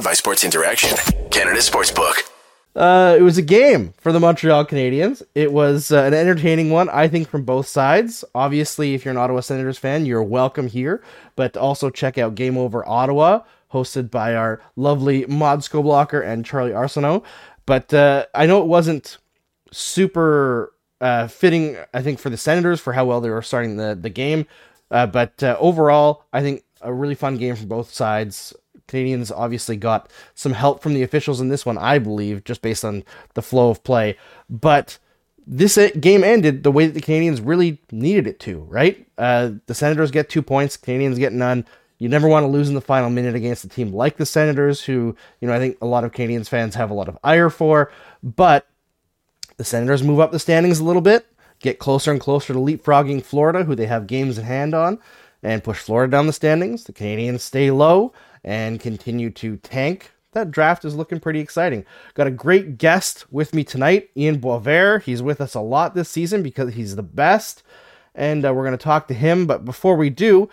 Powered by Sports Interaction, Canada Sportsbook. Uh, it was a game for the Montreal Canadiens. It was uh, an entertaining one, I think, from both sides. Obviously, if you're an Ottawa Senators fan, you're welcome here. But also check out Game Over Ottawa, hosted by our lovely Mod Scoblocker and Charlie Arsenault. But uh, I know it wasn't super uh, fitting, I think, for the Senators for how well they were starting the, the game. Uh, but uh, overall, I think a really fun game from both sides. Canadiens obviously got some help from the officials in this one, I believe, just based on the flow of play. But this game ended the way that the Canadiens really needed it to, right? Uh, the Senators get two points, Canadiens get none. You never want to lose in the final minute against a team like the Senators, who, you know, I think a lot of Canadiens fans have a lot of ire for. But the Senators move up the standings a little bit, get closer and closer to leapfrogging Florida, who they have games in hand on, and push Florida down the standings. The Canadiens stay low and continue to tank. That draft is looking pretty exciting. Got a great guest with me tonight, Ian Boisvert. He's with us a lot this season because he's the best, and uh, we're going to talk to him. But before we do,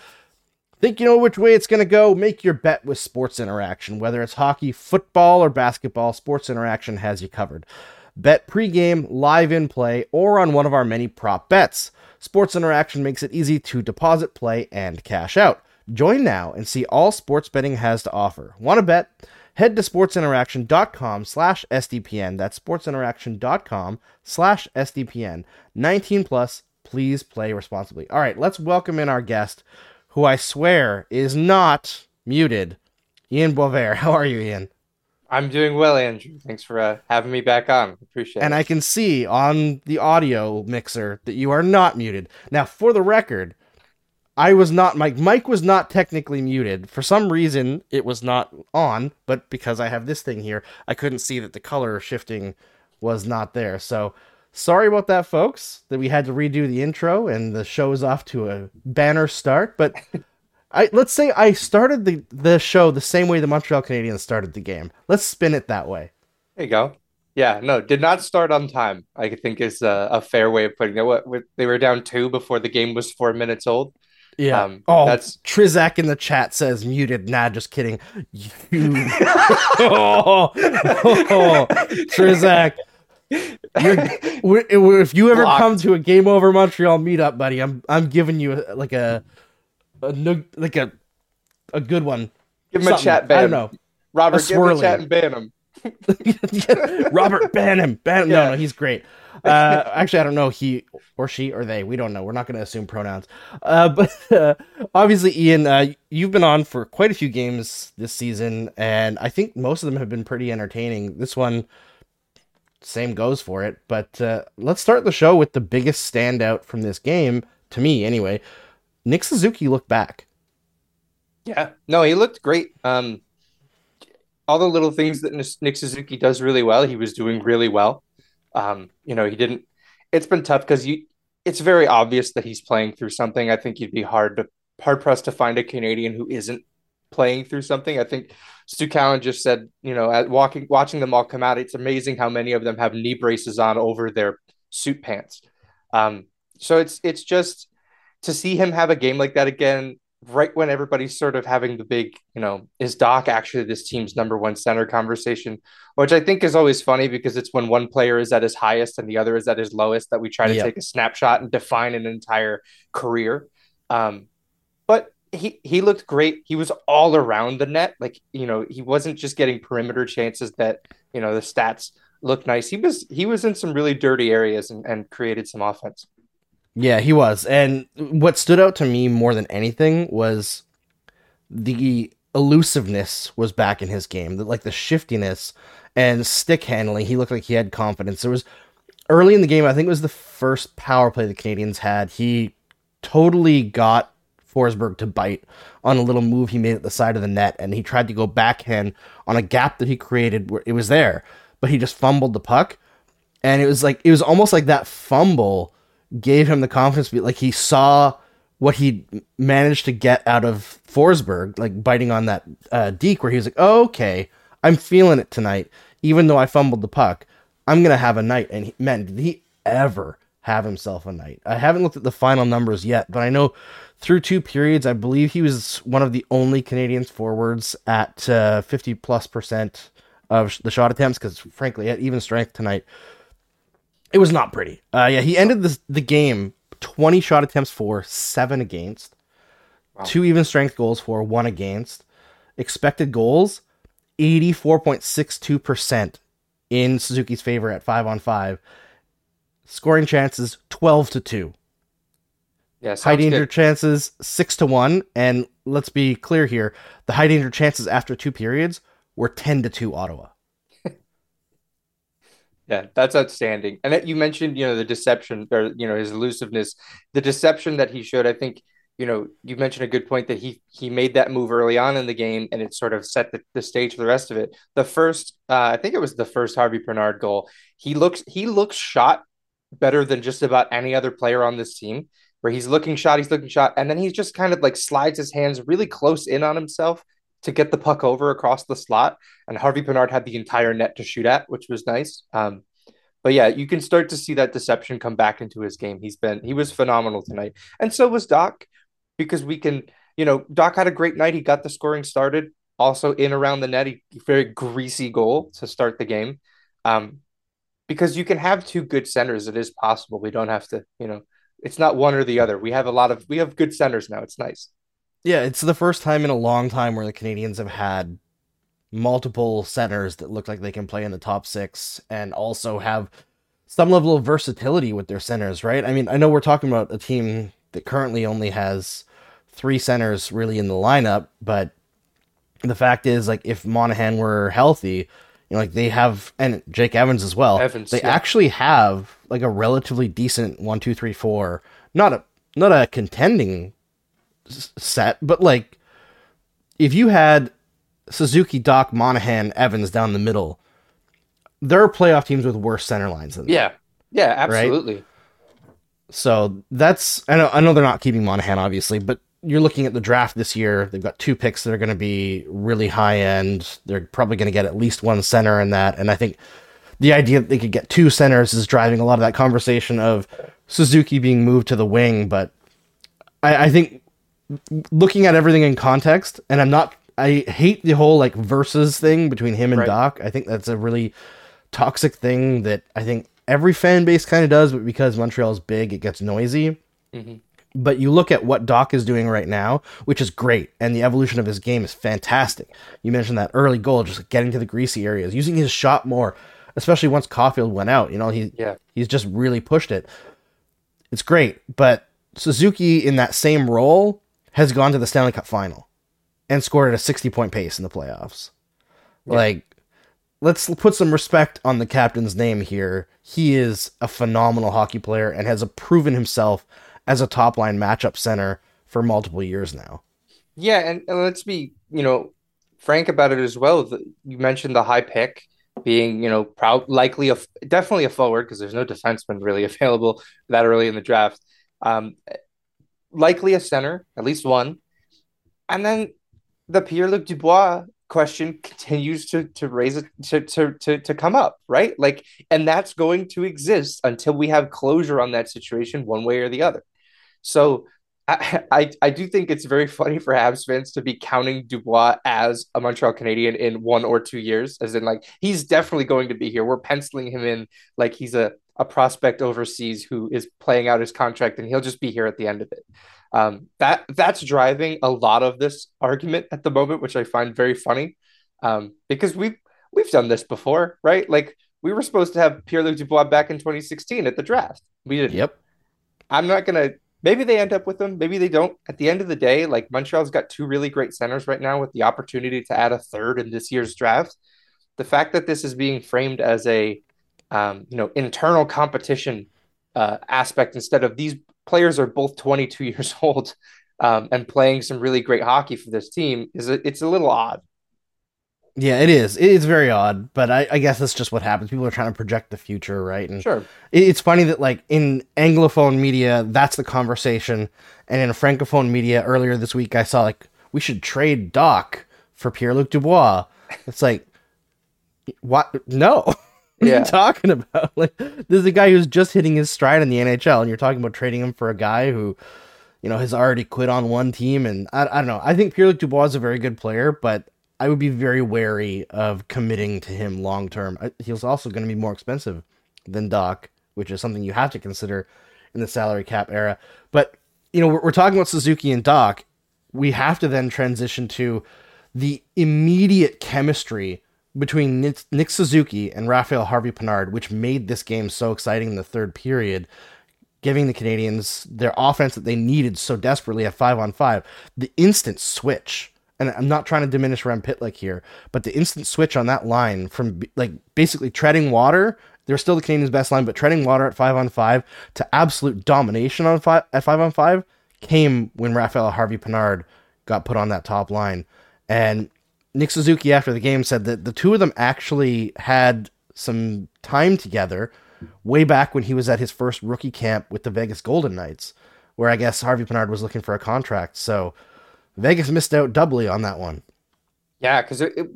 think you know which way it's going to go? Make your bet with Sports Interaction. Whether it's hockey, football, or basketball, Sports Interaction has you covered. Bet pregame, live in play, or on one of our many prop bets. Sports Interaction makes it easy to deposit, play, and cash out. Join now and see all sports betting has to offer. Want to bet? Head to sportsinteraction.com slash SDPN. That's sportsinteraction.com slash SDPN. 19 plus, please play responsibly. All right, let's welcome in our guest, who I swear is not muted, Ian Boisvert. How are you, Ian? I'm doing well, Andrew. Thanks for uh, having me back on. Appreciate and it. And I can see on the audio mixer that you are not muted. Now, for the record, I was not Mike. Mic was not technically muted. For some reason, it was not on, but because I have this thing here, I couldn't see that the color shifting was not there. So, sorry about that, folks. That we had to redo the intro and the show is off to a banner start, but I let's say I started the the show the same way the Montreal Canadiens started the game. Let's spin it that way. There you go. Yeah, no, did not start on time. I think is a, a fair way of putting it. What, what they were down two before the game was four minutes old. Yeah. Um, oh, that's Trizak in the chat says muted. Nah, just kidding. You... oh, oh, Trizak. if you ever Blocked. come to a game over Montreal meetup, buddy, I'm I'm giving you like a a like a a good one. Give him Something. a chat ban. I don't know. Robert, give him a chat and ban him. Robert, ban him. Ban him. Yeah. No, no, he's great. Uh, actually, I don't know he or she or they. We don't know. We're not going to assume pronouns. Uh, but uh, obviously, Ian, uh, you've been on for quite a few games this season, and I think most of them have been pretty entertaining. This one, same goes for it. But uh, let's start the show with the biggest standout from this game, to me anyway. Nick Suzuki looked back. Yeah, no, he looked great. Um, all the little things that Nick Suzuki does really well, he was doing really well. Um, you know, he didn't. It's been tough because you. It's very obvious that he's playing through something. I think you'd be hard to hard pressed to find a Canadian who isn't playing through something. I think Stu Cowan just said, you know, at walking watching them all come out, it's amazing how many of them have knee braces on over their suit pants. Um, so it's it's just to see him have a game like that again, right when everybody's sort of having the big, you know, is Dach actually this team's number one center conversation, which I think is always funny because it's when one player is at his highest and the other is at his lowest that we try to yep. take a snapshot and define an entire career. Um, but he he looked great. He was all around the net. Like, you know, he wasn't just getting perimeter chances that, you know, the stats look nice. He was he was in some really dirty areas and, and created some offense. Yeah, he was. And what stood out to me more than anything was the elusiveness was back in his game. Like the shiftiness and stick handling. He looked like he had confidence. There was early in the game, I think it was the first power play the Canadiens had. He totally got Forsberg to bite on a little move he made at the side of the net, and he tried to go backhand on a gap that he created where it was there, but he just fumbled the puck. And it was like it was almost like that fumble gave him the confidence. Like he saw what he managed to get out of Forsberg, like biting on that uh, deke, where he was like, oh, "Okay, I'm feeling it tonight, even though I fumbled the puck. I'm gonna have a night." And he, man, did he ever have himself a night. I haven't looked at the final numbers yet, but I know through two periods, I believe he was one of the only Canadiens forwards at uh, 50 plus percent of the shot attempts because, frankly, at even strength tonight, it was not pretty. Uh, yeah, he ended the, the game 20 shot attempts for, seven against, wow. two even strength goals for, one against. Expected goals, 84.62% in Suzuki's favor at five on five. Scoring chances, 12 to 2. Yeah, high danger good. chances, 6 to 1. And let's be clear here the high danger chances after two periods were 10 to 2 Ottawa. Yeah, that's outstanding. And you mentioned, you know, the deception or you know his elusiveness, the deception that he showed. I think, you know, you mentioned a good point that he he made that move early on in the game, and it sort of set the, the stage for the rest of it. The first, uh, I think it was the first Harvey Pinard goal. He looks he looks shot better than just about any other player on this team. Where he's looking shot, he's looking shot, and then he just kind of like slides his hands really close in on himself to get the puck over across the slot, and Harvey Pinard had the entire net to shoot at, which was nice. Um, but yeah, you can start to see that deception come back into his game. He's been he was phenomenal tonight, and so was Dach, because we can, you know, Dach had a great night. He got the scoring started, also in around the net. Very greasy goal to start the game. Um, because you can have two good centers. It is possible. We don't have to, you know, it's not one or the other. We have a lot of we have good centers now. It's nice. Yeah, it's the first time in a long time where the Canadiens have had multiple centers that look like they can play in the top six and also have some level of versatility with their centers, right? I mean, I know we're talking about a team that currently only has three centers really in the lineup, but the fact is, like, if Monahan were healthy, you know, like they have, and Jake Evans as well. Evans, they yeah. actually have like a relatively decent one, two, three, four. Not a not a contending set, but like if you had Suzuki, Dach, Monahan, Evans down the middle, there are playoff teams with worse center lines than yeah, that, yeah, absolutely. Right? So that's I know I know they're not keeping Monahan obviously, but you're looking at the draft this year. They've got two picks that are going to be really high end. They're probably going to get at least one center in that, and I think the idea that they could get two centers is driving a lot of that conversation of Suzuki being moved to the wing. But I, I think looking at everything in context, and I'm not, I hate the whole like versus thing between him and right. Dach. I think that's a really toxic thing that I think every fan base kind of does, but because Montreal is big, it gets noisy. Mm-hmm. But you look at what Dach is doing right now, which is great, and the evolution of his game is fantastic. You mentioned that early goal, just getting to the greasy areas, using his shot more, especially once Caufield went out. You know, he yeah. he's just really pushed it. It's great, but Suzuki in that same role has gone to the Stanley Cup final and scored at a 60 point pace in the playoffs. Yeah. Like, let's put some respect on the captain's name here. He is a phenomenal hockey player and has proven himself as a top line matchup center for multiple years now. Yeah, and, and let's be, you know, frank about it as well. You mentioned the high pick being, you know, proud, likely a definitely a forward because there's no defenseman really available that early in the draft. Um, likely a center, at least one. And then the Pierre Luc Dubois question continues to to raise it to, to to to come up, right? Like, and that's going to exist until we have closure on that situation, one way or the other. So I, I, I do think it's very funny for Habs fans to be counting Dubois as a Montreal Canadian in one or two years, as in like he's definitely going to be here. We're penciling him in like he's a a prospect overseas who is playing out his contract and he'll just be here at the end of it. Um, that that's driving a lot of this argument at the moment, which I find very funny um, because we've we've done this before, right? Like we were supposed to have Pierre Luc Dubois back in 2016 at the draft. We didn't. Yep. I'm not gonna. Maybe they end up with them. Maybe they don't. At the end of the day, like Montreal's got two really great centers right now with the opportunity to add a third in this year's draft. The fact that this is being framed as a um, you know internal competition uh, aspect instead of these players are both 22 years old um, and playing some really great hockey for this team is a, it's a little odd. Yeah, it is. It's very odd, but I, I, guess that's just what happens. People are trying to project the future, right? And sure, it's funny that like in anglophone media, that's the conversation, and in francophone media earlier this week, I saw like we should trade Dach for Pierre Luc Dubois. It's like, what? No, What are Yeah. you talking about? Like, this is a guy who's just hitting his stride in the NHL, and you're talking about trading him for a guy who, you know, has already quit on one team. And I, I don't know. I think Pierre Luc Dubois is a very good player, but I would be very wary of committing to him long term. He's also going to be more expensive than Dach, which is something you have to consider in the salary cap era. But, you know, we're, we're talking about Suzuki and Dach. We have to then transition to the immediate chemistry between Nick, Suzuki and Raphael Harvey Pinard, which made this game so exciting in the third period, giving the Canadiens their offense that they needed so desperately at five on five. The instant switch, and I'm not trying to diminish Rem Pitlick here, but the instant switch on that line from like basically treading water. They're still the Canadiens' best line, but treading water at five on five to absolute domination on five at five on five came when Raphael Harvey Pinard got put on that top line. And Nick Suzuki after the game said that the two of them actually had some time together way back when he was at his first rookie camp with the Vegas Golden Knights, where I guess Harvey Pinard was looking for a contract. So Vegas missed out doubly on that one. Yeah, because it, it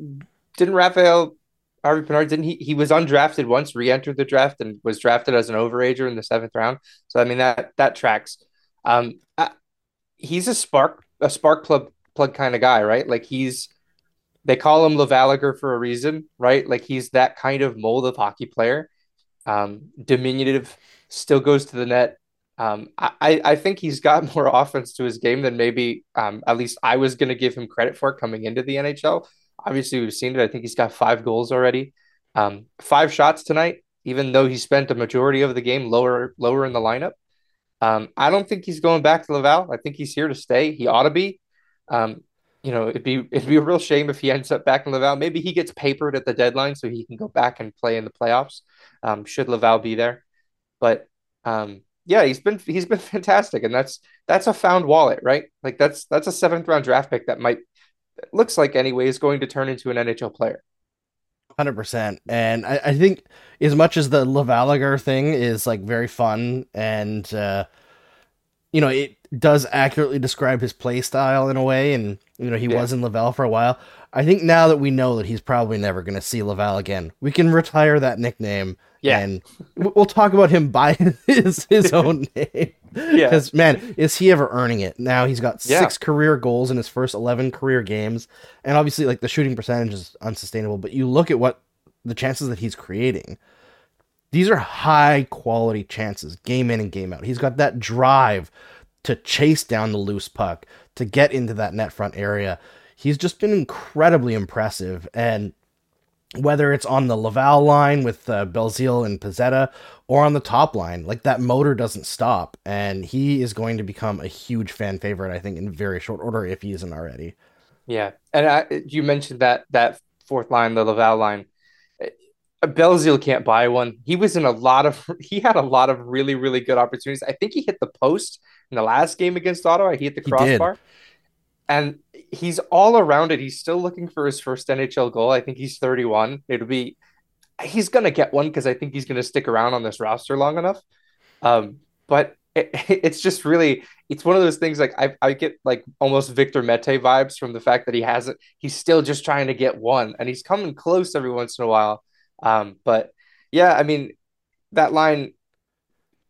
didn't Raphael Harvey Pinard didn't he he was undrafted once, re-entered the draft and was drafted as an overager in the seventh round. So I mean that that tracks. Um, I, he's a spark a spark plug plug kind of guy, right? Like he's they call him Lavaliger for a reason, right? Like he's that kind of mold of hockey player. Um, diminutive, still goes to the net. Um, I, I think he's got more offense to his game than maybe um, at least I was going to give him credit for coming into the NHL. Obviously, we've seen it. I think he's got five goals already, um, five shots tonight. Even though he spent a majority of the game lower lower in the lineup, um, I don't think he's going back to Laval. I think he's here to stay. He ought to be. Um, you know, it'd be it'd be a real shame if he ends up back in Laval. Maybe he gets papered at the deadline so he can go back and play in the playoffs. Um, should Laval be there? But um, yeah, he's been he's been fantastic, and that's that's a found wallet, right? Like that's that's a seventh round draft pick that might looks like anyway is going to turn into an NHL player. Hundred percent, and I, I think as much as the Lavaliger thing is like very fun, and uh, you know it does accurately describe his play style in a way, and you know he Yeah. was in Laval for a while. I think now that we know that he's probably never going to see Laval again, we can retire that nickname. Yeah. and we'll talk about him by his his own name. Yeah. because man, is he ever earning it? Now he's got Yeah. six career goals in his first eleven career games, and obviously, like the shooting percentage is unsustainable. But you look at what the chances that he's creating. These are high quality chances, game in and game out. He's got that drive to chase down the loose puck, to get into that net front area. He's just been incredibly impressive. And whether it's on the Laval line with uh, Belzile and Pezzetta or on the top line, like that motor doesn't stop. And he is going to become a huge fan favorite, I think, in very short order if he isn't already. Yeah, and I, you mentioned that that fourth line, the Laval line. Belzile can't buy one. He was in a lot of. He had a lot of really, really good opportunities. I think he hit the post in the last game against Ottawa. He hit the He crossbar, and he's all around it. He's still looking for his first NHL goal. I think he's 31. It'll be. He's gonna get one because I think he's gonna stick around on this roster long enough. Um, but it, it's just really it's one of those things like I, I get like almost Victor Mete vibes from the fact that he hasn't he's still just trying to get one and he's coming close every once in a while um but yeah I mean that line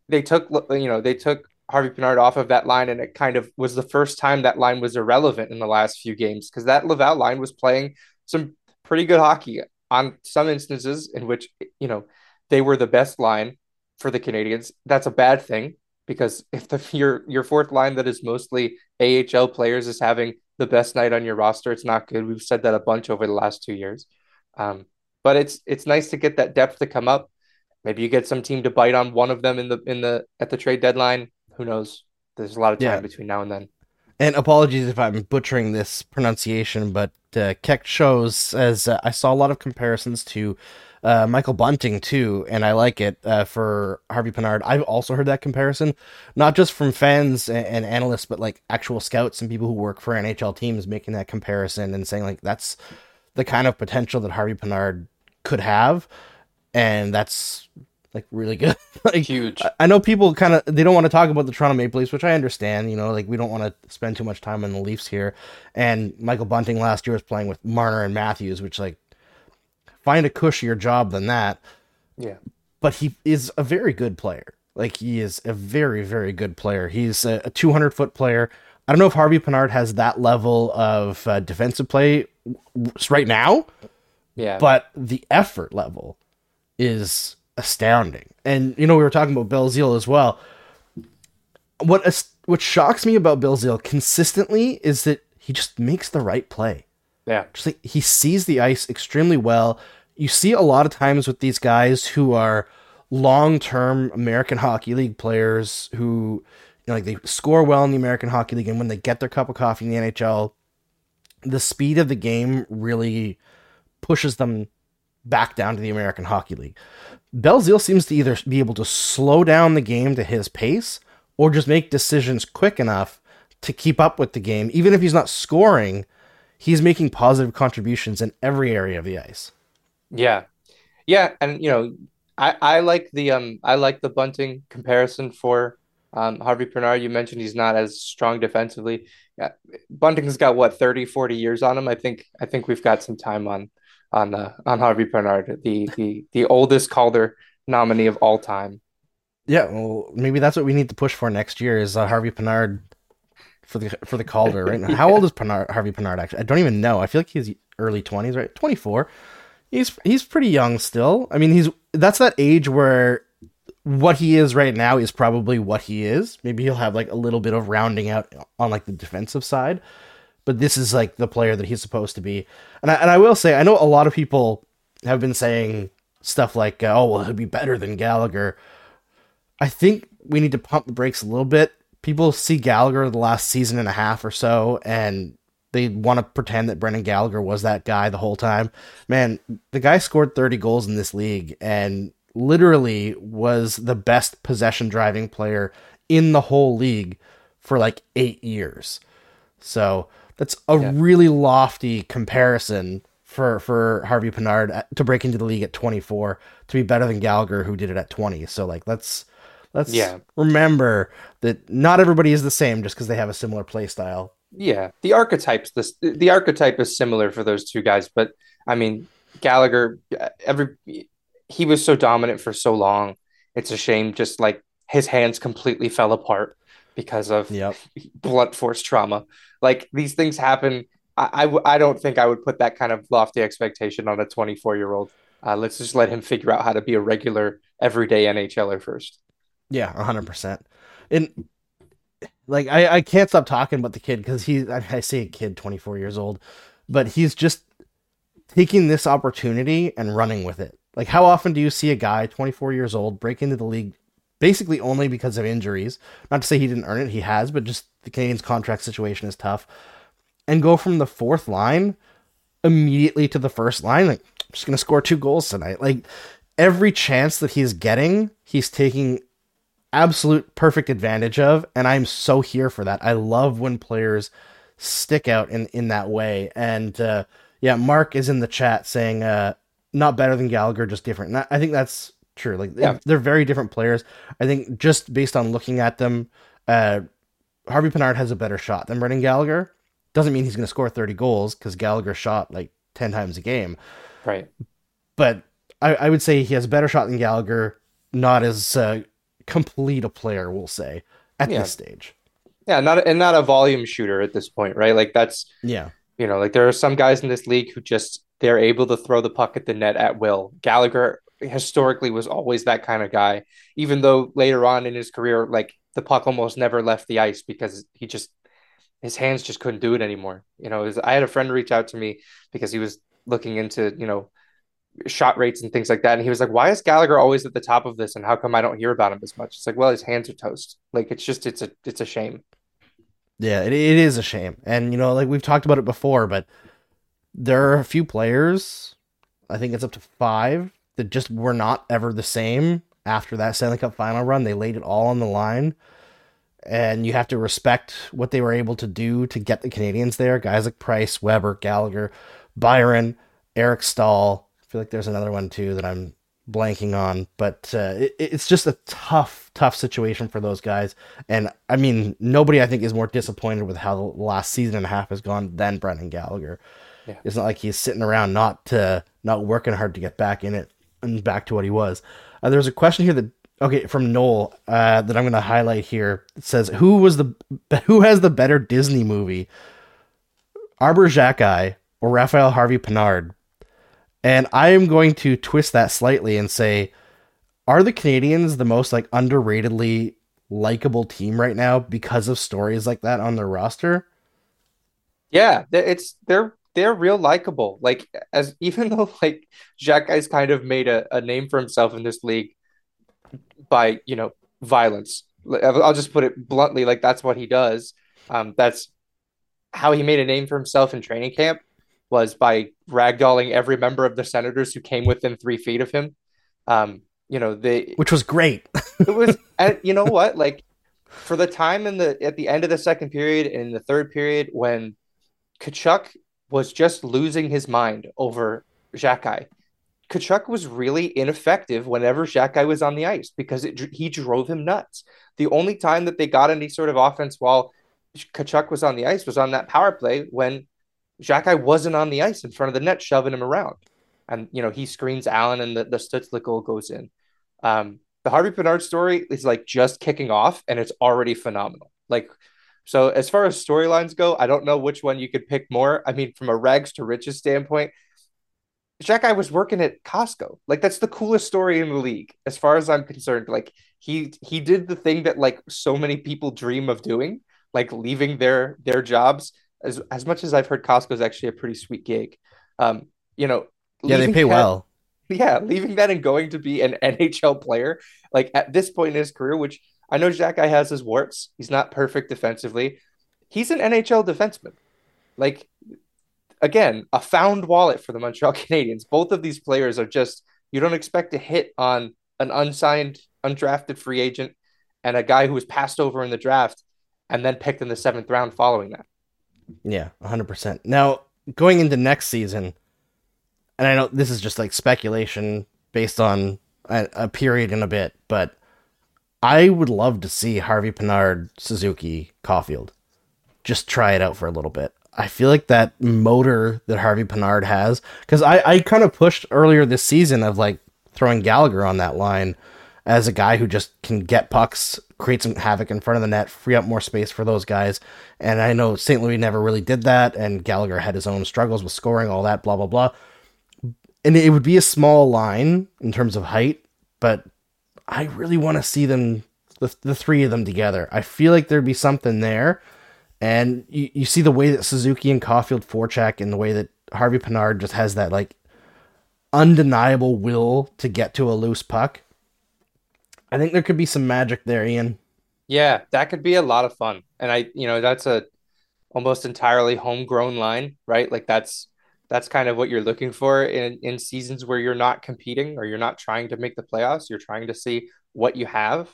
they took you know they took Harvey Pinard off of that line and it kind of was the first time that line was irrelevant in the last few games because that Laval line was playing some pretty good hockey on some instances in which you know they were the best line for the Canadiens that's a bad thing because if the your your fourth line that is mostly AHL players is having the best night on your roster, it's not good. We've said that a bunch over the last two years. Um, but it's it's nice to get that depth to come up. Maybe you get some team to bite on one of them in the in the at the trade deadline. Who knows? There's a lot of time Yeah. between now and then. And apologies if I'm butchering this pronunciation, but uh, Keck shows as uh, I saw a lot of comparisons to uh, Michael Bunting too, and I like it uh, for Harvey Pinard. I've also heard that comparison, not just from fans and, and analysts, but like actual scouts and people who work for NHL teams making that comparison and saying like that's the kind of potential that Harvey Pinard could have, and that's like really good. like Huge. I- I know people kind of they don't want to talk about the Toronto Maple Leafs, which I understand. You know, like we don't want to spend too much time on the Leafs here. And Michael Bunting last year was playing with Marner and Matthews, which like find a cushier job than that. Yeah. But he is a very good player. Like he is a very, very good player. He's a, a 200 foot player. I don't know if Harvey Pinard has that level of uh, defensive play right now. Yeah. But the effort level is astounding. And you know, we were talking about Belzile as well. What what shocks me about Belzile consistently is that he just makes the right play. Yeah. Just like he sees the ice extremely well. You see a lot of times with these guys who are long-term American Hockey League players who you know, like they score well in the American Hockey League and when they get their cup of coffee in the NHL, the speed of the game really pushes them back down to the American Hockey League. Belzile seems to either be able to slow down the game to his pace or just make decisions quick enough to keep up with the game. Even if he's not scoring, he's making positive contributions in every area of the ice. Yeah. Yeah, and you know, I, I like the um I like the bunting comparison for um, Harvey Pinard. You mentioned he's not as strong defensively. Bunting's got what 30, 40 years on him. I think I think we've got some time on on uh, on Harvey Pinard, the the the oldest Calder nominee of all time. Yeah, well, maybe that's what we need to push for next year is uh, Harvey Pinard for the for the Calder right now. How old is Pinard, Harvey Pinard actually? I don't even know. I feel like he's early twenties, right? Twenty four. He's he's pretty young still. I mean, he's that's that age where what he is right now is probably what he is. Maybe he'll have like a little bit of rounding out on like the defensive side, but this is like the player that he's supposed to be. And I, and I will say, I know a lot of people have been saying stuff like, uh, "Oh, well, he'll be better than Gallagher." I think we need to pump the brakes a little bit. People see Gallagher the last season and a half or so, and they want to pretend that Brendan Gallagher was that guy the whole time. Man, the guy scored 30 goals in this league and literally was the best possession driving player in the whole league for like eight years. So that's a yeah. really lofty comparison for for Harvey Pinard to break into the league at 24 to be better than Gallagher who did it at 20. So like let's let's yeah. remember that not everybody is the same just because they have a similar play style. Yeah, the archetypes this the archetype is similar for those two guys, but I mean Gallagher every he was so dominant for so long. It's a shame just like his hands completely fell apart because of yep. blunt force trauma. Like these things happen. I, I, I don't think I would put that kind of lofty expectation on a 24 year old. Uh, let's just let him figure out how to be a regular, everyday NHLer first. Yeah, 100%. And like, I, I can't stop talking about the kid because he, I, I say a kid, 24 years old, but he's just taking this opportunity and running with it. Like, how often do you see a guy, 24 years old, break into the league basically only because of injuries? Not to say he didn't earn it, he has, but just the Canadiens' contract situation is tough. And go from the fourth line immediately to the first line. Like, I'm just going to score two goals tonight. Like, every chance that he's getting, he's taking absolute perfect advantage of. And I'm so here for that. I love when players stick out in, in that way. And, uh, yeah, Mark is in the chat saying, uh, not better than Gallagher, just different. And I think that's true. Like yeah. they're very different players. I think just based on looking at them, uh, Harvey Pinard has a better shot than Brendan Gallagher. Doesn't mean he's going to score 30 goals because Gallagher shot like 10 times a game. Right. But I, I would say he has a better shot than Gallagher, not as uh, complete a player, we'll say, at yeah. this stage. Yeah, not and not a volume shooter at this point, right? Like that's yeah. You know, like there are some guys in this league who just they're able to throw the puck at the net at will. Gallagher historically was always that kind of guy, even though later on in his career, like the puck almost never left the ice because he just his hands just couldn't do it anymore. You know, was, I had a friend reach out to me because he was looking into you know shot rates and things like that, and he was like, "Why is Gallagher always at the top of this, and how come I don't hear about him as much?" It's like, well, his hands are toast. Like it's just it's a it's a shame. Yeah, it, it is a shame, and you know, like we've talked about it before, but there are a few players, I think it's up to five, that just were not ever the same after that Stanley Cup final run. They laid it all on the line. And you have to respect what they were able to do to get the Canadiens there. Guys like Price, Weber, Gallagher, Byron, Eric Staal. I feel like there's another one too that I'm blanking on, but uh, it, it's just a tough, tough situation for those guys. And I mean, nobody I think is more disappointed with how the last season and a half has gone than Brendan Gallagher. Yeah. It's not like he's sitting around not uh, not working hard to get back in it. And back to what he was. Uh, there's a question here that okay from Noel uh, that I'm going to highlight here. It says who was the who has the better Disney movie, Arber Xhekaj or Raphael Harvey Pinard? And I am going to twist that slightly and say, are the Canadiens the most like underratedly likable team right now because of stories like that on their roster? Yeah, it's they're they're real likable. Like as even though like Xhekaj's kind of made a, a name for himself in this league by you know violence. I'll just put it bluntly, like that's what he does. Um, that's how he made a name for himself in training camp was by ragdolling every member of the Senators who came within three feet of him. Um, you know, they which was great. it was, and you know what? Like for the time in the at the end of the second period and in the third period when Tkachuk was just losing his mind over Xhekaj. Tkachuk was really ineffective whenever Xhekaj was on the ice because it, he drove him nuts. The only time that they got any sort of offense while Tkachuk was on the ice was on that power play when Xhekaj wasn't on the ice in front of the net, shoving him around. And, you know, he screens Allen and the, the Stützle goal goes in. Um, the Harvey Pinard story is like just kicking off and it's already phenomenal. Like so as far as storylines go, I don't know which one you could pick more. I mean, from a rags to riches standpoint, Xhekaj was working at Costco. Like that's the coolest story in the league, as far as I'm concerned. Like he he did the thing that like so many people dream of doing, like leaving their their jobs. As as much as I've heard Costco is actually a pretty sweet gig. Um, you know, yeah, they pay that, well. Yeah, leaving that and going to be an NHL player, like at this point in his career, which I know Xhekaj has his warts. He's not perfect defensively. He's an NHL defenseman. Like, again, a found wallet for the Montreal Canadiens. Both of these players are just, you don't expect to hit on an unsigned, undrafted free agent and a guy who was passed over in the draft and then picked in the seventh round following that. Yeah, 100%. Now, going into next season, and I know this is just like speculation based on a, a period in a bit, but I would love to see Harvey Pinard, Suzuki, Caufield. Just try it out for a little bit. I feel like that motor that Harvey Pinard has, because I, I kind of pushed earlier this season of like throwing Gallagher on that line as a guy who just can get pucks, create some havoc in front of the net, free up more space for those guys. And I know St. Louis never really did that, and Gallagher had his own struggles with scoring, all that, blah, blah, blah. And it would be a small line in terms of height, but I really want to see them, the, the three of them together. I feel like there'd be something there. And you, you see the way that Suzuki and Caufield forecheck and the way that Harvey Pinard just has that like undeniable will to get to a loose puck. I think there could be some magic there, Ian. Yeah, that could be a lot of fun. And I, you know, that's a almost entirely homegrown line, right? Like that's that's kind of what you're looking for in, in seasons where you're not competing or you're not trying to make the playoffs. You're trying to see what you have.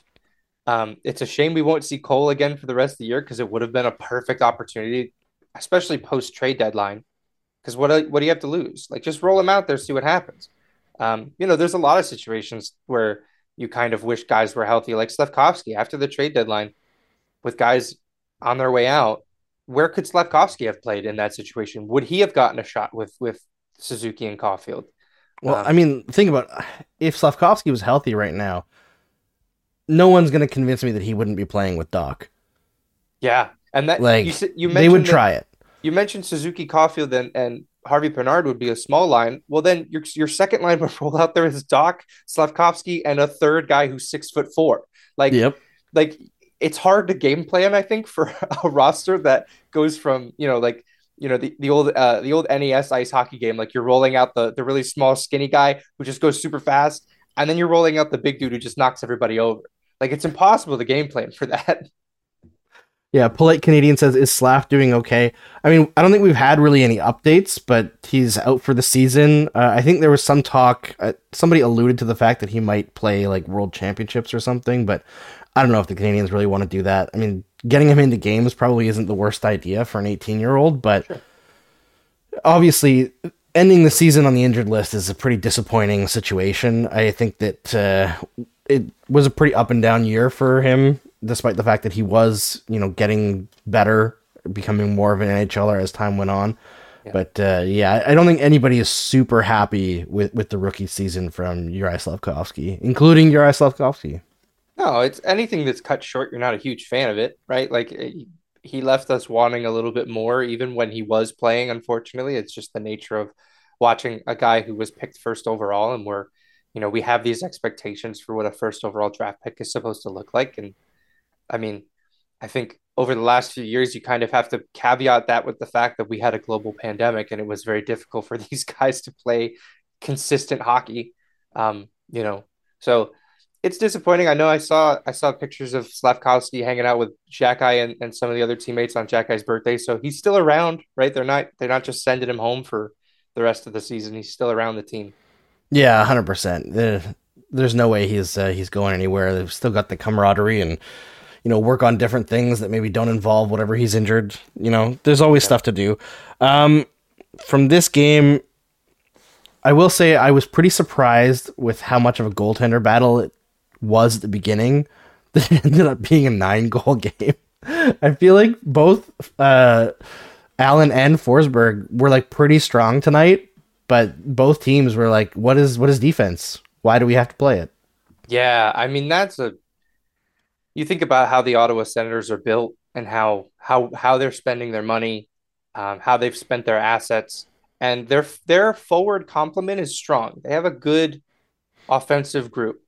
Um, it's a shame we won't see Cole again for the rest of the year because it would have been a perfect opportunity, especially post trade deadline. Because what what do you have to lose? Like just roll him out there, see what happens. Um, you know, there's a lot of situations where you kind of wish guys were healthy, like Slafkovsky after the trade deadline, with guys on their way out where could Slafkovsky have played in that situation? Would he have gotten a shot with with Suzuki and Caufield? Well, um, I mean, think about if Slafkovsky was healthy right now, no one's going to convince me that he wouldn't be playing with Dach. Yeah, and that like you, you they would try it. You mentioned Suzuki, Caufield, and and Harvey Pinard would be a small line. Well, then your your second line would roll out there is Dach, Slafkovsky and a third guy who's six foot four. Like, yep. like it's hard to game plan, I think, for a roster that goes from, you know, like, you know, the, the old uh, the old NES ice hockey game, like you're rolling out the the really small skinny guy who just goes super fast, and then you're rolling out the big dude who just knocks everybody over. Like it's impossible to game plan for that. Yeah, polite Canadian says, "Is Slav doing okay?" I mean, I don't think we've had really any updates, but he's out for the season. Uh, I think there was some talk. Uh, somebody alluded to the fact that he might play like World Championships or something, but I don't know if the Canadiens really want to do that. I mean, getting him into games probably isn't the worst idea for an 18 year old, but sure. obviously, ending the season on the injured list is a pretty disappointing situation. I think that uh, it was a pretty up and down year for him, despite the fact that he was, you know, getting better, becoming more of an NHLer as time went on. But uh, yeah, I don't think anybody is super happy with, with the rookie season from Juraj Slafkovsky, including Juraj Slafkovsky. No, it's anything that's cut short. You're not a huge fan of it, right? Like he left us wanting a little bit more, even when he was playing. Unfortunately, it's just the nature of watching a guy who was picked first overall, and we're, you know, we have these expectations for what a first overall draft pick is supposed to look like. And I mean, I think over the last few years, you kind of have to caveat that with the fact that we had a global pandemic and it was very difficult for these guys to play consistent hockey. Um, you know, so it's disappointing. I know I saw I saw pictures of Slafkovsky hanging out with Xhekaj and, and some of the other teammates on Xhekaj's birthday. So he's still around, right? They're not they're not just sending him home for the rest of the season. He's still around the team. Yeah, hundred percent. There's no way he's uh, he's going anywhere. They've still got the camaraderie and you know work on different things that maybe don't involve whatever he's injured. You know, there's always yeah. stuff to do. Um, from this game, I will say I was pretty surprised with how much of a goaltender battle it was at the beginning that ended up being a nine goal game. I feel like both uh, Allen and Forsberg were like pretty strong tonight, but both teams were like, "What is what is defense? Why do we have to play it?" Yeah, I mean that's a. You think about how the Ottawa Senators are built and how how how they're spending their money, um, how they've spent their assets, and their their forward complement is strong. They have a good offensive group.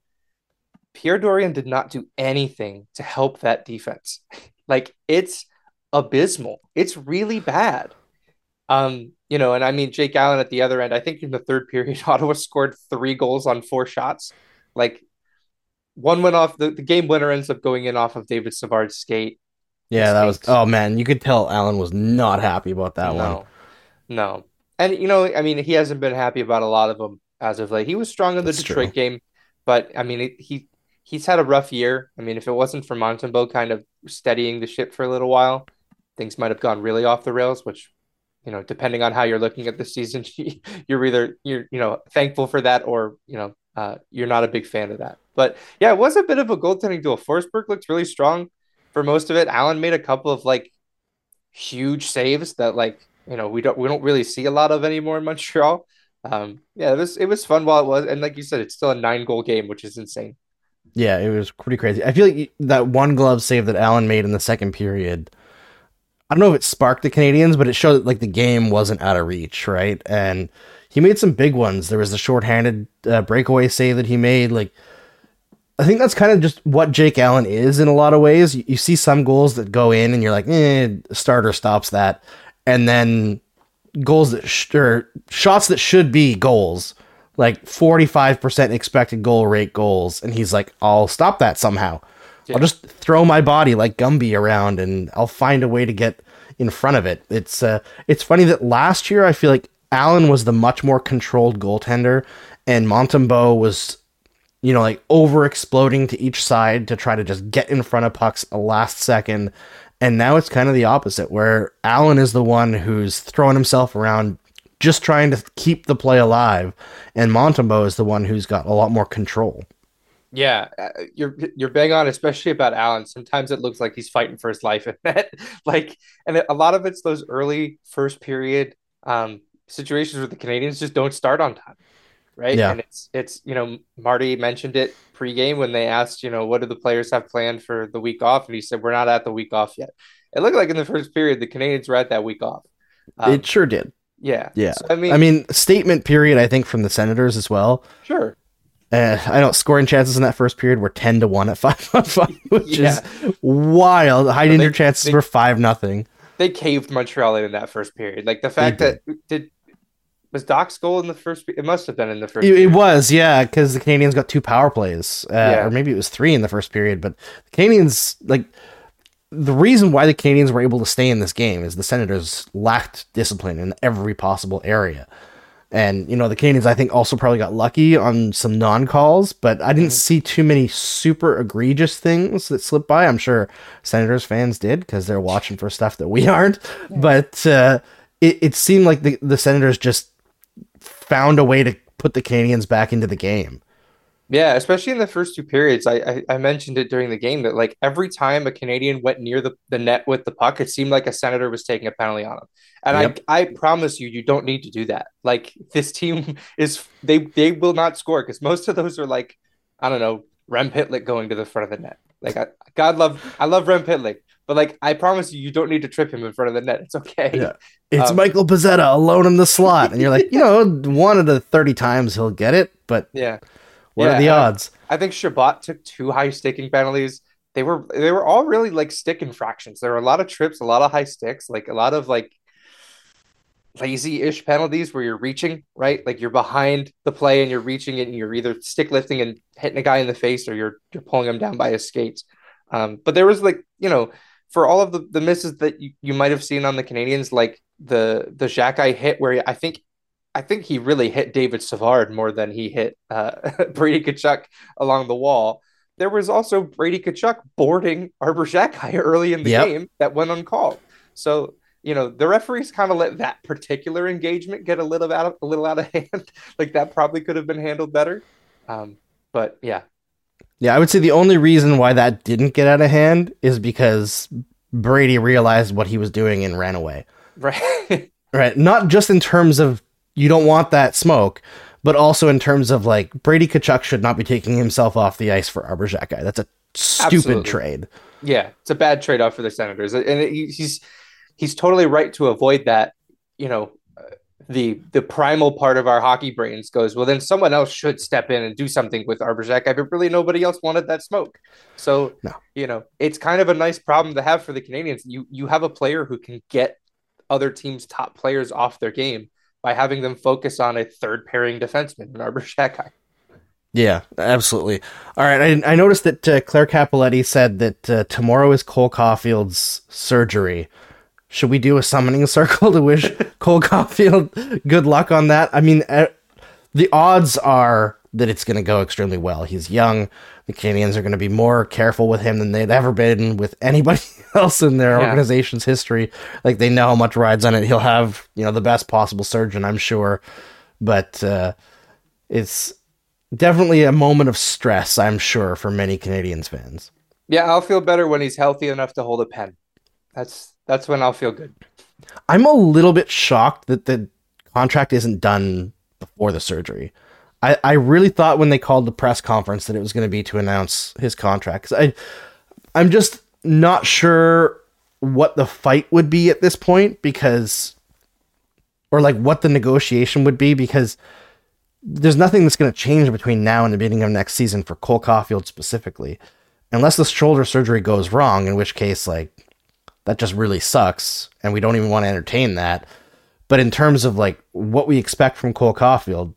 Pierre Dorion did not do anything to help that defense. like it's abysmal. It's really bad. Um, you know, and I mean Jake Allen at the other end. I think in the third period, Ottawa scored three goals on four shots. Like one went off the, the game winner ends up going in off of David Savard's skate. Yeah, that was oh man, you could tell Allen was not happy about that no, one. No. And you know, I mean, he hasn't been happy about a lot of them as of late. He was strong in the That's Detroit true. game, but I mean, it, he he's had a rough year. I mean, if it wasn't for Montembeault kind of steadying the ship for a little while, things might have gone really off the rails. Which, you know, depending on how you're looking at the season, you're either you're you know thankful for that or you know uh, you're not a big fan of that. But yeah, it was a bit of a goaltending duel. Forsberg looked really strong for most of it. Allen made a couple of like huge saves that like you know we don't we don't really see a lot of anymore in Montreal. Um, yeah, it was it was fun while it was, and like you said, it's still a nine goal game, which is insane. Yeah, it was pretty crazy. I feel like that one glove save that Allen made in the second period. I don't know if it sparked the Canadiens, but it showed that like the game wasn't out of reach, right? And he made some big ones. There was the shorthanded uh, breakaway save that he made. Like, I think that's kind of just what Jake Allen is in a lot of ways. You, you see some goals that go in, and you're like, eh, starter stops that, and then goals that sh- or shots that should be goals like 45% expected goal rate goals. And he's like, I'll stop that somehow. Yeah. I'll just throw my body like Gumby around and I'll find a way to get in front of it. It's uh, it's funny that last year I feel like Allen was the much more controlled goaltender and Montembeault was you know like over exploding to each side to try to just get in front of pucks a last second. And now it's kind of the opposite where Allen is the one who's throwing himself around just trying to keep the play alive, and Montembeault is the one who's got a lot more control. Yeah, uh, you're you're bang on, especially about Allen. Sometimes it looks like he's fighting for his life in that, like, and a lot of it's those early first period um, situations where the Canadiens just don't start on time, right? Yeah. And it's it's you know Marty mentioned it pregame when they asked you know what do the players have planned for the week off, and he said we're not at the week off yet. It looked like in the first period the Canadiens were at that week off. Um, it sure did. Yeah. Yeah. So, I mean, I mean, statement period. I think from the Senators as well. Sure. Uh, I know scoring chances in that first period were ten to one at five on five, which yeah. is wild. Hiding so danger chances they, were five nothing. They caved Montreal in that first period. Like the fact that did was Dach's goal in the first. It must have been in the first. It, it was, yeah, because the Canadiens got two power plays, uh, yeah. or maybe it was three in the first period. But the Canadiens, like the reason why the Canadiens were able to stay in this game is the Senators lacked discipline in every possible area. And, you know, the Canadiens, I think, also probably got lucky on some non calls, but I didn't mm-hmm. see too many super egregious things that slipped by. I'm sure Senators fans did because they're watching for stuff that we aren't. Yeah. But uh, it, it seemed like the, the Senators just found a way to put the Canadiens back into the game. Yeah, especially in the first two periods. I, I, I mentioned it during the game that like every time a Canadian went near the, the net with the puck, it seemed like a senator was taking a penalty on him. And yep. I I promise you, you don't need to do that. Like this team is they they will not score because most of those are like I don't know Rem Pitlick going to the front of the net. Like I, God love I love Rem Pitlick, but like I promise you, you don't need to trip him in front of the net. It's okay. Yeah. It's um, Michael Pezzetta alone in the slot, and you're like, you know, one of the thirty times he'll get it, but yeah, what yeah, are the odds? I, I think Chabot took two high sticking penalties. They were they were all really like stick infractions. There were a lot of trips, a lot of high sticks, like a lot of like lazy-ish penalties where you're reaching, right? Like you're behind the play and you're reaching it and you're either stick lifting and hitting a guy in the face or you're you're pulling him down by his skates. Um, but there was like, you know, for all of the, the misses that you, you might have seen on the Canadiens, like the the Xhekaj hit where I think I think he really hit David Savard more than he hit uh, Brady Tkachuk along the wall. There was also Brady Tkachuk boarding Arber Xhekaj early in the yep. game that went uncalled. So you know the referees kind of let that particular engagement get a little out of a little out of hand. like that probably could have been handled better. Um, but yeah, yeah, I would say the only reason why that didn't get out of hand is because Brady realized what he was doing and ran away. Right. right. Not just in terms of you don't want that smoke, but also in terms of like Brady Tkachuk should not be taking himself off the ice for Xhekaj. That's a stupid Absolutely. trade. Yeah, it's a bad trade off for the Senators, and he's he's totally right to avoid that. You know, uh, the the primal part of our hockey brains goes, well, then someone else should step in and do something with Xhekaj, but really nobody else wanted that smoke. So, no. you know, it's kind of a nice problem to have for the Canadiens. You you have a player who can get other teams' top players off their game by having them focus on a third pairing defenseman in Arber Xhekaj. Yeah, absolutely. All right, I, I noticed that uh, Claire Cappelletti said that uh, tomorrow is Cole Caufield's surgery. Should we do a summoning circle to wish Cole Caufield good luck on that? I mean, uh, the odds are that it's going to go extremely well. He's young. The Canadiens are going to be more careful with him than they've ever been with anybody else in their yeah. organization's history. Like they know how much rides on it. He'll have, you know, the best possible surgeon, I'm sure. But uh, it's definitely a moment of stress, I'm sure, for many Canadiens fans. Yeah, I'll feel better when he's healthy enough to hold a pen. That's that's when I'll feel good. I'm a little bit shocked that the contract isn't done before the surgery. I, I really thought when they called the press conference that it was going to be to announce his contract. I, I'm just not sure what the fight would be at this point because, or like what the negotiation would be because there's nothing that's going to change between now and the beginning of next season for Cole Caufield specifically, unless the shoulder surgery goes wrong, in which case, like, that just really sucks, and we don't even want to entertain that. But in terms of like what we expect from Cole Caufield,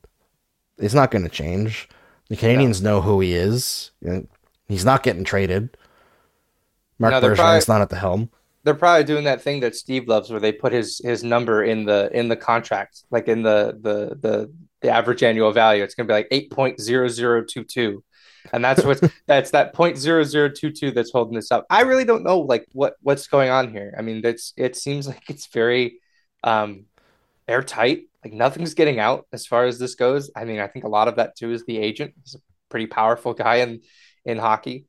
it's not going to change. The Canadiens no. know who he is. He's not getting traded. Marc no, Bergevin's not at the helm. They're probably doing that thing that Steve loves, where they put his his number in the in the contract, like in the the the, the average annual value. It's going to be like eight point zero zero two two, and that's what's that's that point zero zero two two that's holding this up. I really don't know like what what's going on here. I mean, that's it seems like it's very um airtight like nothing's getting out as far as this goes. I mean, I think a lot of that too is the agent. He's a pretty powerful guy in in hockey.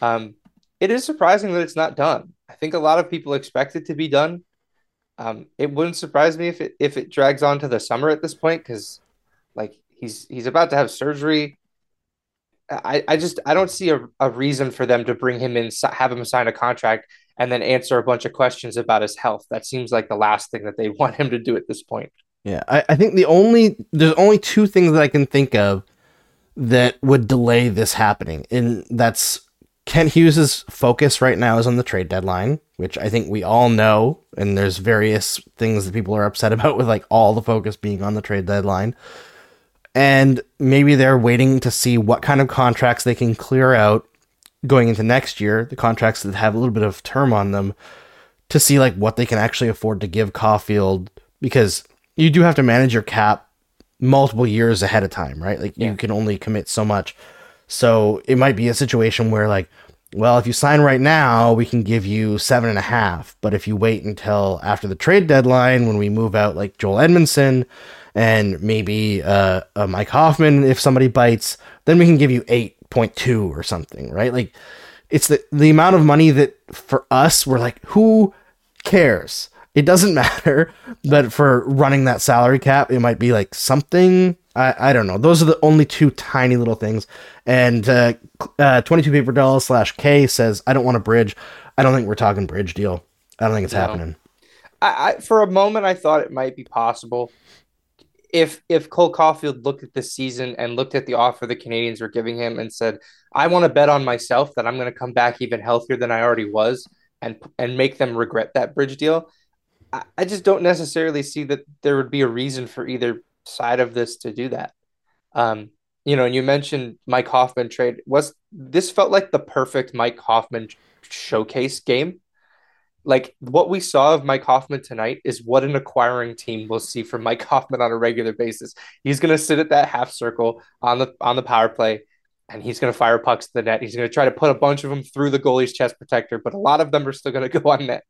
Um, it is surprising that it's not done. I think a lot of people expect it to be done. Um, it wouldn't surprise me if it if it drags on to the summer at this point because, like, he's he's about to have surgery. I, I just I don't see a, a reason for them to bring him in, have him sign a contract, and then answer a bunch of questions about his health. That seems like the last thing that they want him to do at this point. Yeah, I, I think the only there's only two things that I can think of that would delay this happening, and that's Kent Hughes's focus right now is on the trade deadline, which I think we all know, and there's various things that people are upset about with like all the focus being on the trade deadline. And maybe they're waiting to see what kind of contracts they can clear out going into next year, the contracts that have a little bit of term on them, to see like what they can actually afford to give Caufield because you do have to manage your cap multiple years ahead of time, right? Like yeah. you can only commit so much. So it might be a situation where like, well, if you sign right now, we can give you seven and a half. But if you wait until after the trade deadline, when we move out like Joel Edmondson and maybe uh, a Mike Hoffman if somebody bites, then we can give you 8.2 or something, right? Like it's the the amount of money that for us we're like who cares? It doesn't matter, but for running that salary cap, it might be like something I, I don't know. Those are the only two tiny little things. And uh, uh, 22 paper doll slash K says, I don't want a bridge. I don't think we're talking bridge deal. I don't think it's no. happening. I, I, for a moment, I thought it might be possible. If if Cole Caufield looked at this season and looked at the offer the Canadiens were giving him and said, "I want to bet on myself that I'm going to come back even healthier than I already was," and and make them regret that bridge deal, I, just don't necessarily see that there would be a reason for either side of this to do that. Um, you know, and you mentioned Mike Hoffman trade. Was this felt like the perfect Mike Hoffman showcase game? Like what we saw of Mike Hoffman tonight is what an acquiring team will see from Mike Hoffman on a regular basis. He's going to sit at that half circle on the on the power play, and he's going to fire pucks to the net. He's going to try to put a bunch of them through the goalie's chest protector, but a lot of them are still going to go on net.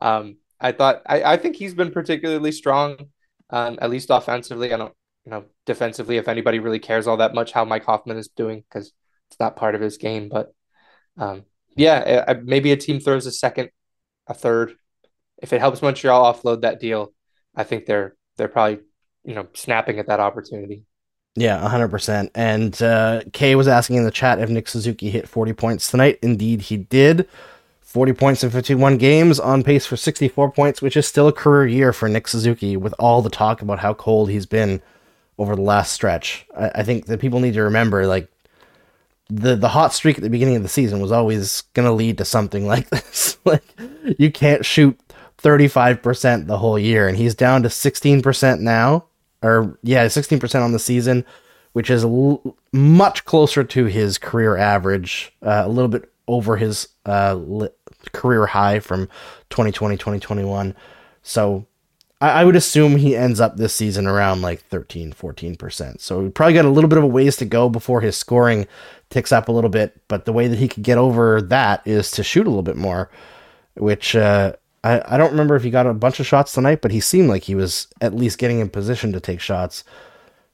Um, I thought I, I think he's been particularly strong um, at least offensively. I don't, you know, defensively, if anybody really cares all that much how Mike Hoffman is doing, because it's not part of his game. But um, yeah, maybe a team throws a second, a third. If it helps Montreal offload that deal, I think they're they're probably you know snapping at that opportunity. Yeah, 100%. And uh, Kay was asking in the chat if Nick Suzuki hit 40 points tonight. Indeed, he did. 40 points in 51 games, on pace for 64 points, which is still a career year for Nick Suzuki with all the talk about how cold he's been over the last stretch. I, I think that people need to remember, like, the, the hot streak at the beginning of the season was always going to lead to something like this. like, you can't shoot 35% the whole year, and he's down to 16% now. Or, yeah, 16% on the season, which is l- much closer to his career average, uh, a little bit over his uh, li- career high from 2020 2021 so I, I, would assume he ends up this season around like 13 14% so we probably got a little bit of a ways to go before his scoring ticks up a little bit but the way that he could get over that is to shoot a little bit more which uh, I, I don't remember if he got a bunch of shots tonight but he seemed like he was at least getting in position to take shots.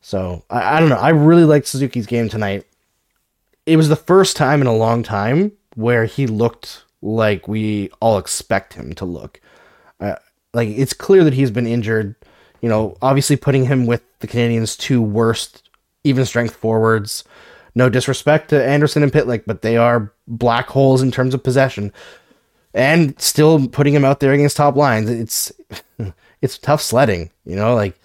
So I, I don't know. I really liked suzuki's game tonight. It was the first time in a long time where he looked like we all expect him to look. Uh, like it's clear that he's been injured. You know, obviously putting him with the Canadiens' two worst even strength forwards. No disrespect to Anderson and Pitlick, but they are black holes in terms of possession. And still putting him out there against top lines, it's it's tough sledding. You know, like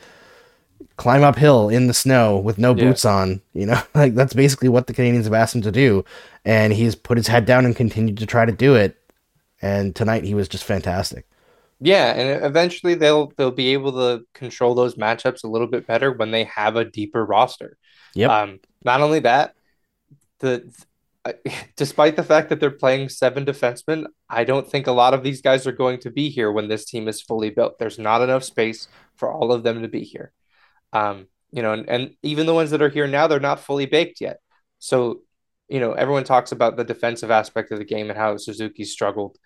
climb uphill in the snow with no boots on. You know, like that's basically what the Canadiens have asked him to do, and he's put his head down and continued to try to do it. And tonight he was just fantastic. Yeah, and eventually they'll they'll be able to control those matchups a little bit better when they have a deeper roster. Yep. Um, not only that, the despite the fact that they're playing seven defensemen, I don't think a lot of these guys are going to be here when this team is fully built. There's not enough space for all of them to be here. Um, you know, and, and even the ones that are here now, they're not fully baked yet. So, you know, everyone talks about the defensive aspect of the game and how Suzuki struggled.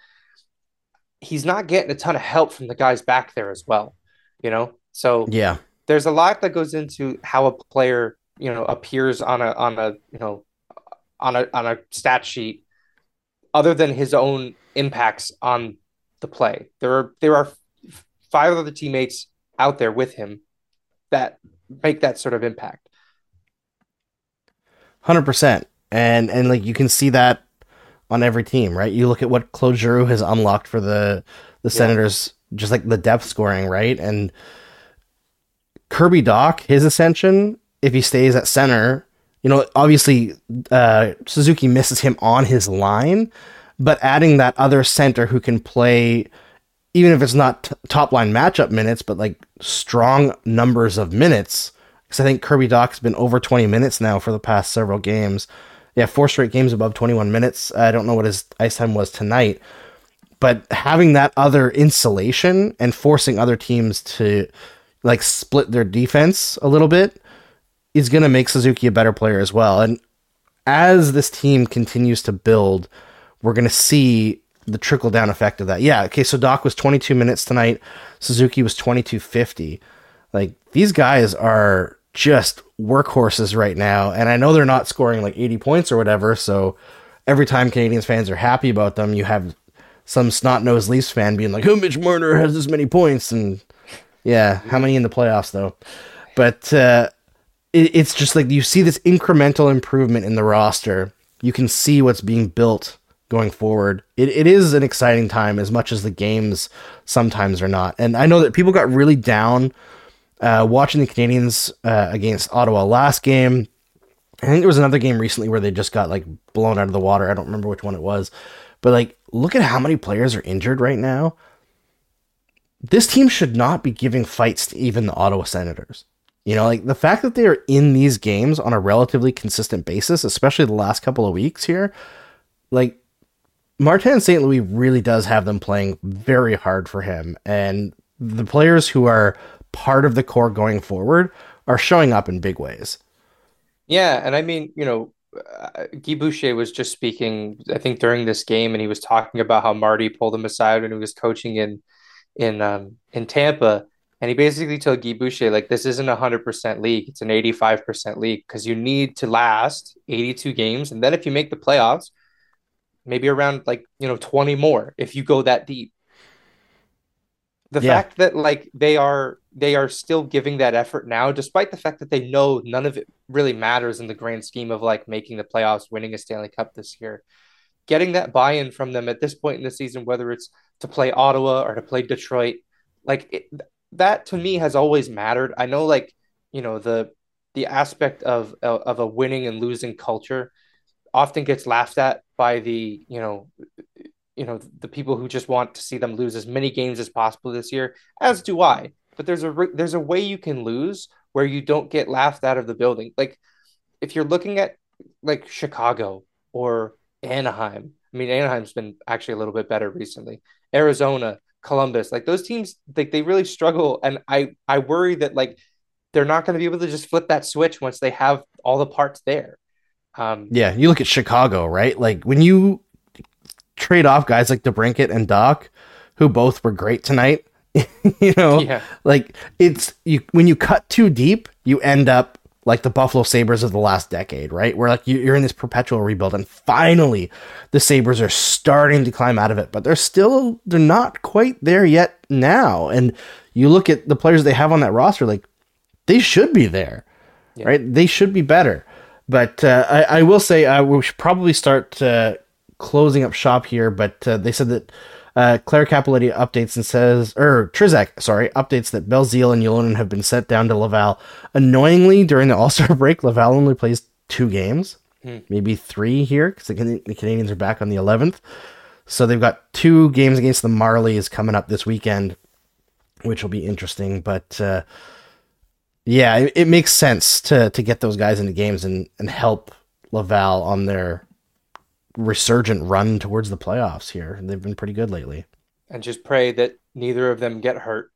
He's not getting a ton of help from the guys back there as well, you know? So, yeah, there's a lot that goes into how a player, you know, appears on a, on a, you know, on a, on a stat sheet other than his own impacts on the play. There are, there are five other teammates out there with him that make that sort of impact. Hundred percent, and and like you can see that on every team, right? You look at what Claude Giroux has unlocked for the the yeah. Senators, just like the depth scoring, right? And Kirby Dach, his ascension, if he stays at center, you know, obviously uh, Suzuki misses him on his line, but adding that other center who can play even if it's not t- top line matchup minutes, but like strong numbers of minutes. Because I think Kirby Dach's been over 20 minutes now for the past several games. Yeah, four straight games above 21 minutes. I don't know what his ice time was tonight, but having that other insulation and forcing other teams to like split their defense a little bit is going to make Suzuki a better player as well. And as this team continues to build, we're going to see the trickle down effect of that. Yeah, okay, so Dach was 22 minutes tonight. Suzuki was 2250. Like these guys are just workhorses right now. And I know they're not scoring like 80 points or whatever. So every time Canadiens fans are happy about them, you have some snot nosed Leafs fan being like, "Oh, Mitch Marner has this many points," and yeah, how many in the playoffs though? But uh, it, it's just like you see this incremental improvement in the roster. You can see what's being built going forward. It, it is an exciting time as much as the games sometimes are not. And I know that people got really down uh, watching the Canadiens uh, against Ottawa last game. I think there was another game recently where they just got like blown out of the water. I don't remember which one it was. But like, look at how many players are injured right now. This team should not be giving fights to even the Ottawa Senators. You know, like the fact that they are in these games on a relatively consistent basis, especially the last couple of weeks here, like Martin St. Louis really does have them playing very hard for him. And the players who are part of the core going forward are showing up in big ways. Yeah. And I mean, you know, uh, Guy Boucher was just speaking, I think, during this game, and he was talking about how Marty pulled him aside when he was coaching in in um, in Tampa, and he basically told Guy Boucher like, "This isn't a hundred percent league; it's an eighty five percent league because you need to last eighty two games, and then if you make the playoffs, maybe around like you know twenty more if you go that deep." The yeah. fact that like they are they are still giving that effort now, despite the fact that they know none of it really matters in the grand scheme of like making the playoffs, winning a Stanley Cup this year. Getting that buy in from them at this point in the season, whether it's to play Ottawa or to play Detroit, like it, that to me has always mattered. I know, like, you know, the the aspect of of a winning and losing culture often gets laughed at by the you know you know the people who just want to see them lose as many games as possible this year as do i but there's a there's a way you can lose where you don't get laughed out of the building. Like if you're looking at like Chicago or Anaheim, I mean Anaheim's been actually a little bit better recently. Arizona, Columbus, like those teams, like they really struggle, and I I worry that like they're not going to be able to just flip that switch once they have all the parts there. Um, yeah, you look at Chicago, right? Like when you trade off guys like DeBrincat and Dach, who both were great tonight, you know, yeah. like it's you when you cut too deep, you end up like the Buffalo Sabres of the last decade, right? Where like you're in this perpetual rebuild, and finally the Sabres are starting to climb out of it, but they're still they're not quite there yet now. And you look at the players they have on that roster, like they should be there, yeah. right? They should be better. But uh, I, I, will say uh, we should probably start uh, closing up shop here. But uh, they said that uh, Claire Cappelletti updates and says, or Trzak, sorry, updates that Belzile and Ylonen have been sent down to Laval. Annoyingly, during the All Star break, Laval only plays two games, hmm. maybe three here, because the, the, Canadiens are back on the 11th. So they've got two games against the Marlies coming up this weekend, which will be interesting. But uh, yeah, it, it makes sense to to get those guys into games and, and help Laval on their resurgent run towards the playoffs here. They've been pretty good lately. And just pray that neither of them get hurt.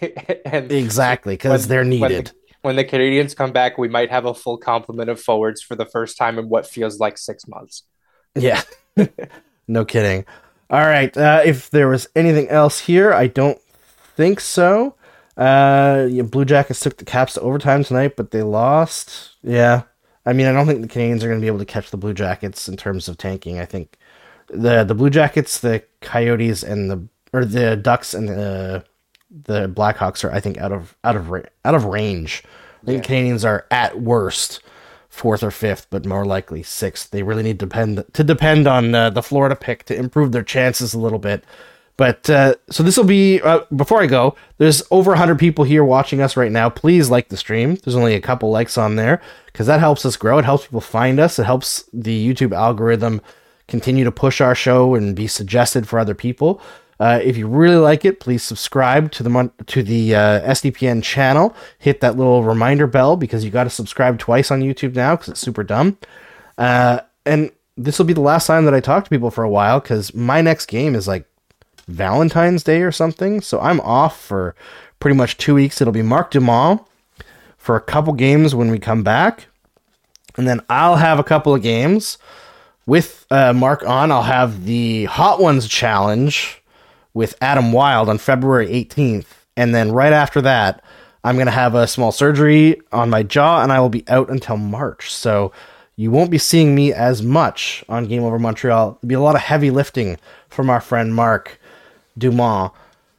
and exactly, because they're needed. When the, when the, Canadiens come back, we might have a full complement of forwards for the first time in what feels like six months. Yeah, no kidding. All right, uh, if there was anything else here, I don't think so. Uh, yeah, Blue Jackets took the Caps to overtime tonight, but they lost. Yeah, I mean, I don't think the Canadiens are going to be able to catch the Blue Jackets in terms of tanking. I think the the Blue Jackets, the Coyotes, and the or the Ducks and the the Blackhawks are, I think, out of out of out of range. I think yeah. Canadiens are at worst fourth or fifth, but more likely sixth. They really need to depend to depend on uh, the Florida pick to improve their chances a little bit. But uh, so this will be uh, before I go. There's over 100 people here watching us right now. Please like the stream. There's only a couple likes on there because that helps us grow. It helps people find us. It helps the YouTube algorithm continue to push our show and be suggested for other people. Uh, if you really like it, please subscribe to the to the uh, SDPN channel. Hit that little reminder bell because you got to subscribe twice on YouTube now because it's super dumb. Uh, and this will be the last time that I talk to people for a while because my next game is like Valentine's Day or something. So I'm off for pretty much two weeks. It'll be Marc Dumont for a couple games when we come back. And then I'll have a couple of games with uh, Marc on. I'll have the Hot Ones Challenge with Adam Wild on February 18th. And then right after that, I'm going to have a small surgery on my jaw and I will be out until March. So you won't be seeing me as much on Game Over Montreal. There'll be a lot of heavy lifting from our friend Marc Dumont.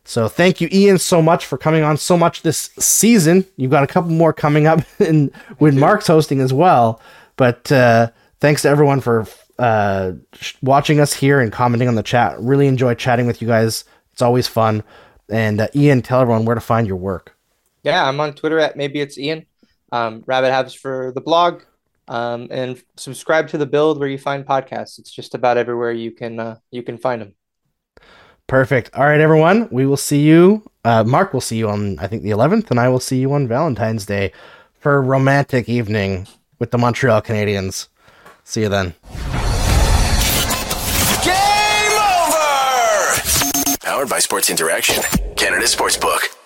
So thank you, Ian, so much for coming on so much this season. You've got a couple more coming up in, when Marc's hosting as well. But uh, thanks to everyone for uh, watching us here and commenting on the chat. Really enjoy chatting with you guys. It's always fun. And uh, Ian, tell everyone where to find your work. Yeah, I'm on Twitter at maybe it's Ian. Um, Rabbit Habs for the blog, um, and subscribe to the Build where you find podcasts. It's just about everywhere you can uh, you can find them. Perfect. All right, everyone. We will see you. Uh, Marc will see you on I think the 11th, and I will see you on Valentine's Day for a romantic evening with the Montreal Canadiens. See you then. Game over! Powered by Sports Interaction, Canada Sportsbook.